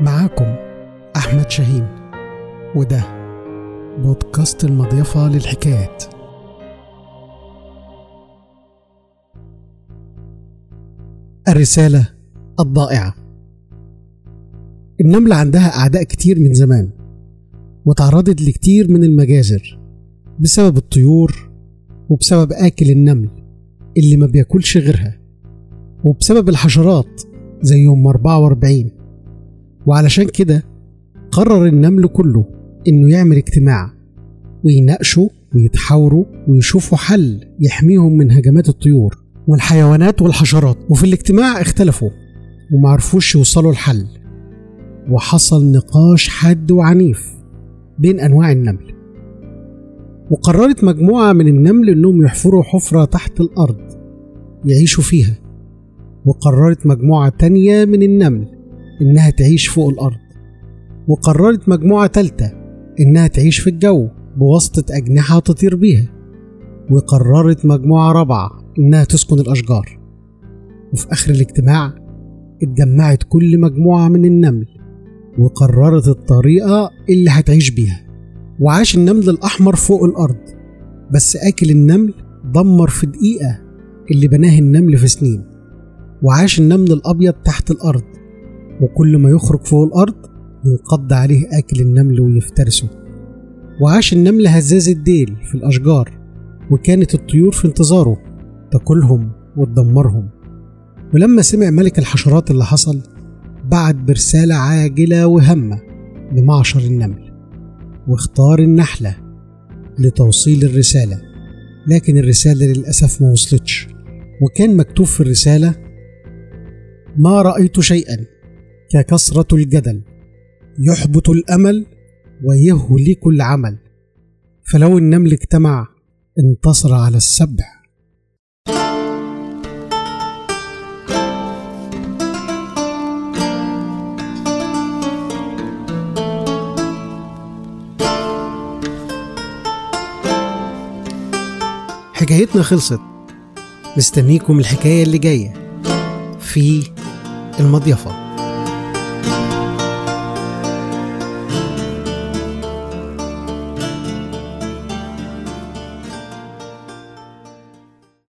معاكم أحمد شاهين وده بودكاست المضيفة للحكايات. الرسالة الضائعة. النملة عندها أعداء كتير من زمان وتعرضت لكتير من المجازر بسبب الطيور وبسبب آكل النمل اللي ما بياكلش غيرها وبسبب الحشرات زي يوم 44 وعلشان كده قرر النمل كله إنه يعمل اجتماع ويناقشوا ويتحاوروا ويشوفوا حل يحميهم من هجمات الطيور والحيوانات والحشرات. وفي الاجتماع اختلفوا ومعرفوش يوصلوا لحل. وحصل نقاش حاد وعنيف بين أنواع النمل. وقررت مجموعة من النمل إنهم يحفروا حفرة تحت الأرض يعيشوا فيها. وقررت مجموعة تانية من النمل إنها تعيش فوق الأرض. وقررت مجموعة تالتة إنها تعيش في الجو بواسطة أجنحة تطير بيها. وقررت مجموعة رابعة إنها تسكن الأشجار. وفي آخر الاجتماع اتجمعت كل مجموعة من النمل وقررت الطريقة اللي هتعيش بيها. وعاش النمل الأحمر فوق الأرض بس آكل النمل دمر في دقيقة اللي بناه النمل في سنين. وعاش النمل الأبيض تحت الأرض وكل ما يخرج فوق الأرض ينقض عليه آكل النمل ويفترسه. وعاش النمل هزاز الديل في الأشجار وكانت الطيور في انتظاره تاكلهم وتدمرهم. ولما سمع ملك الحشرات اللي حصل بعت برسالة عاجلة وهامة لمعشر النمل واختار النحلة لتوصيل الرسالة. لكن الرسالة للأسف ما وصلتش وكان مكتوب في الرسالة ما رأيت شيئا. ككثرة الجدل يحبط الأمل ويهلك العمل. فلو النمل اجتمع انتصر على السبع. حكايتنا خلصت. مستنيكم الحكاية اللي جاية في المضيفة.